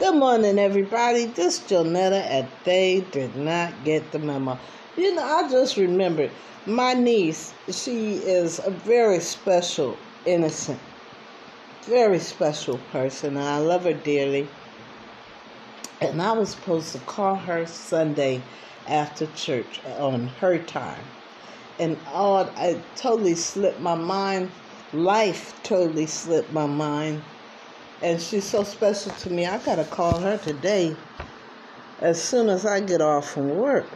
Good morning, everybody. This is Jonetta, and they did not get the memo. You know, I just remembered my niece. She is a very special, innocent, very special person, and I love her dearly. And I was supposed to call her Sunday after church on her time, and oh, I totally slipped my mind. Life totally slipped my mind and she's so special to me. I gotta call her today as soon as I get off from work.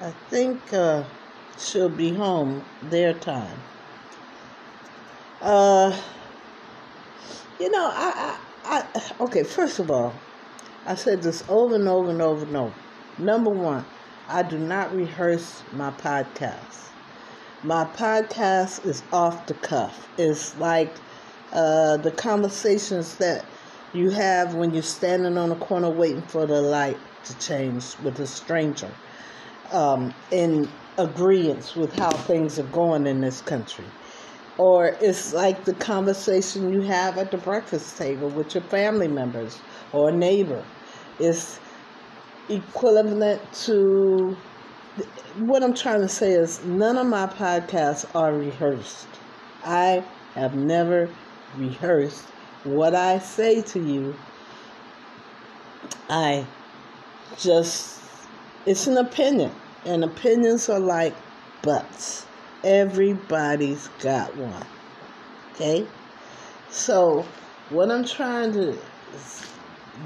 I think uh, she'll be home their time. Uh, you know, I, I, I, okay. First of all, I said this over and over and over and over. Number one, I do not rehearse my podcast. My podcast is off the cuff. It's like uh, the conversations that you have when you're standing on a corner waiting for the light to change with a stranger um, in agreement with how things are going in this country. Or it's like the conversation you have at the breakfast table with your family members or a neighbor. It's equivalent to what I'm trying to say is none of my podcasts are rehearsed. I have never rehearsed. What I say to you, I just, it's an opinion. And opinions are like butts. Everybody's got one. Okay? So, what I'm trying to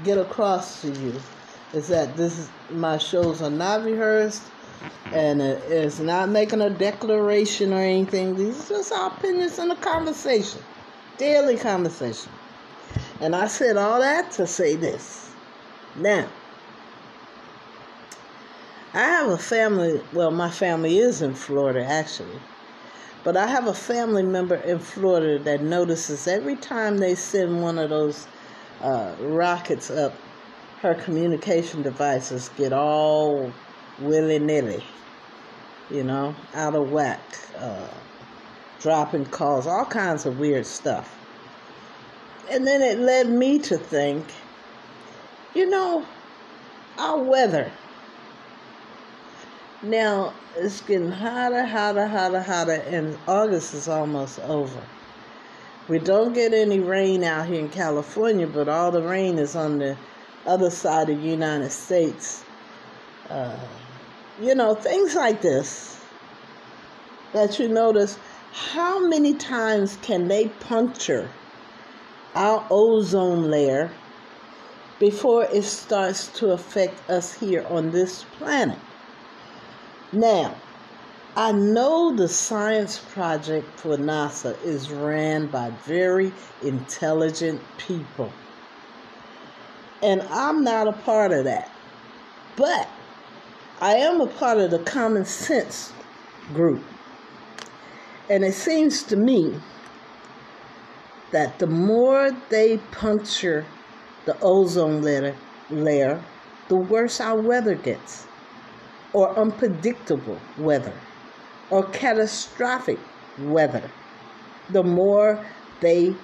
get across to you is that this is, my shows are not rehearsed and it's not making a declaration or anything. These are just our opinions in a conversation daily conversation. And I said all that to say this. Now, I have a family, well, my family is in Florida actually, but I have a family member in Florida that notices every time they send one of those uh, rockets up, her communication devices get all willy nilly, you know, out of whack. Uh, dropping calls, all kinds of weird stuff. And then it led me to think, you know, our weather. Now it's getting hotter, hotter, hotter, hotter, and August is almost over. We don't get any rain out here in California, but all the rain is on the other side of the United States. Uh, you know, things like this that you notice how many times can they puncture our ozone layer before it starts to affect us here on this planet? Now, I know the science project for NASA is ran by very intelligent people. And I'm not a part of that. But I am a part of the common sense group. And it seems to me that the more they puncture the ozone layer, layer, the worse our weather gets, or unpredictable weather, or catastrophic weather, the more they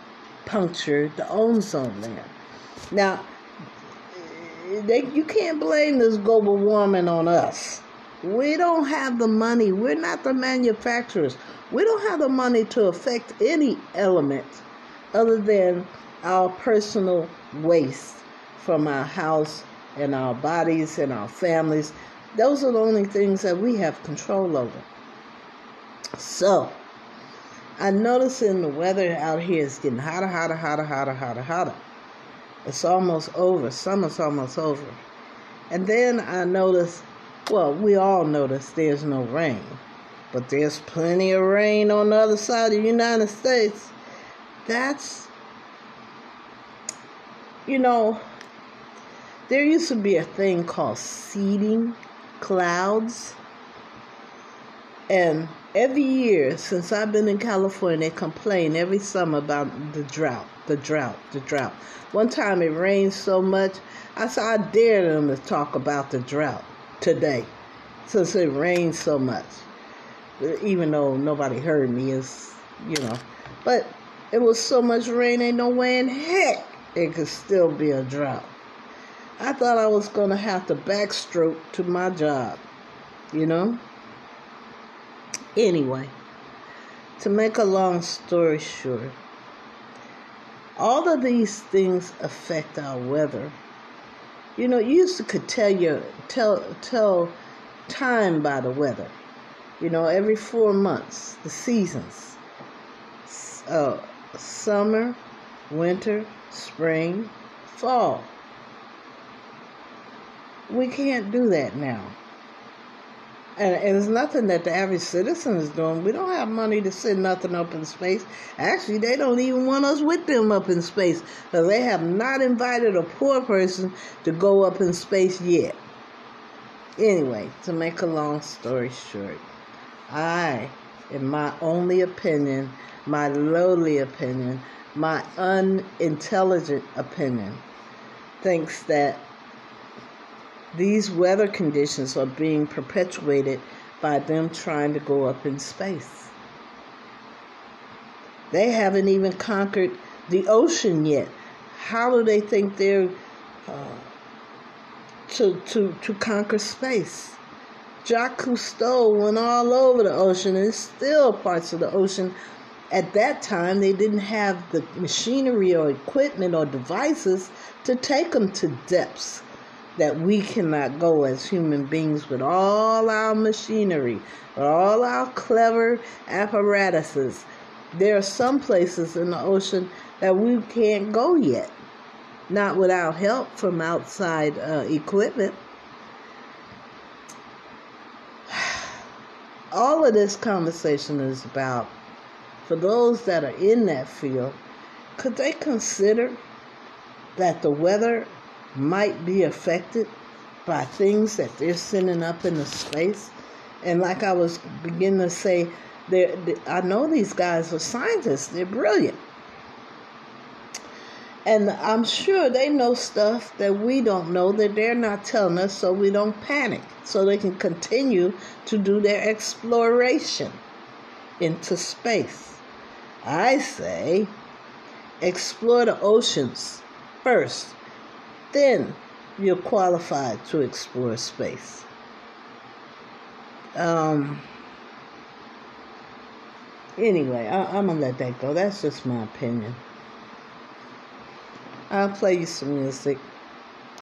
puncture the ozone layer. Now, they, you can't blame this global warming on us. We don't have the money. We're not the manufacturers. We don't have the money to affect any element other than our personal waste from our house and our bodies and our families. Those are the only things that we have control over. So, I notice in the weather out here is getting hotter, hotter, hotter, hotter, hotter, hotter. It's almost over. Summer's almost over. And then I notice well, we all notice there's no rain, but there's plenty of rain on the other side of the United States. That's, you know, there used to be a thing called seeding clouds. And every year since I've been in California, they complain every summer about the drought, the drought, the drought. One time it rained so much, I said I dare them to talk about the drought today since it rained so much. Even though nobody heard me, is you know, but it was so much rain, ain't no way in heck it could still be a drought. I thought I was going to have to backstroke to my job, you know? Anyway, to make a long story short, all of these things affect our weather. You know, you used to could tell your tell tell time by the weather. You know, every four months, the seasons. Uh, summer, winter, spring, fall. We can't do that now. And, it's nothing that the average citizen is doing. We don't have money to send nothing up in space. Actually, they don't even want us with them up in space. They have not invited a poor person to go up in space yet. Anyway, to make a long story short, I, in my only opinion, my lowly opinion, my unintelligent opinion, thinks that these weather conditions are being perpetuated by them trying to go up in space. They haven't even conquered the ocean yet. How do they think they're uh, to, to, to conquer space? Jacques Cousteau went all over the ocean and still parts of the ocean. At that time, they didn't have the machinery or equipment or devices to take them to depths that we cannot go as human beings with all our machinery, with all our clever apparatuses. There are some places in the ocean that we can't go yet, not without help from outside uh, equipment. All of this conversation is about, for those that are in that field, could they consider that the weather might be affected by things that they're sending up into space. And like I was beginning to say, they I know these guys are scientists, they're brilliant. And I'm sure they know stuff that we don't know that they're not telling us so we don't panic, so they can continue to do their exploration into space. I say explore the oceans first then you're qualified to explore space. Um, anyway, I, am going to let that go. That's just my opinion. I'll play you some music.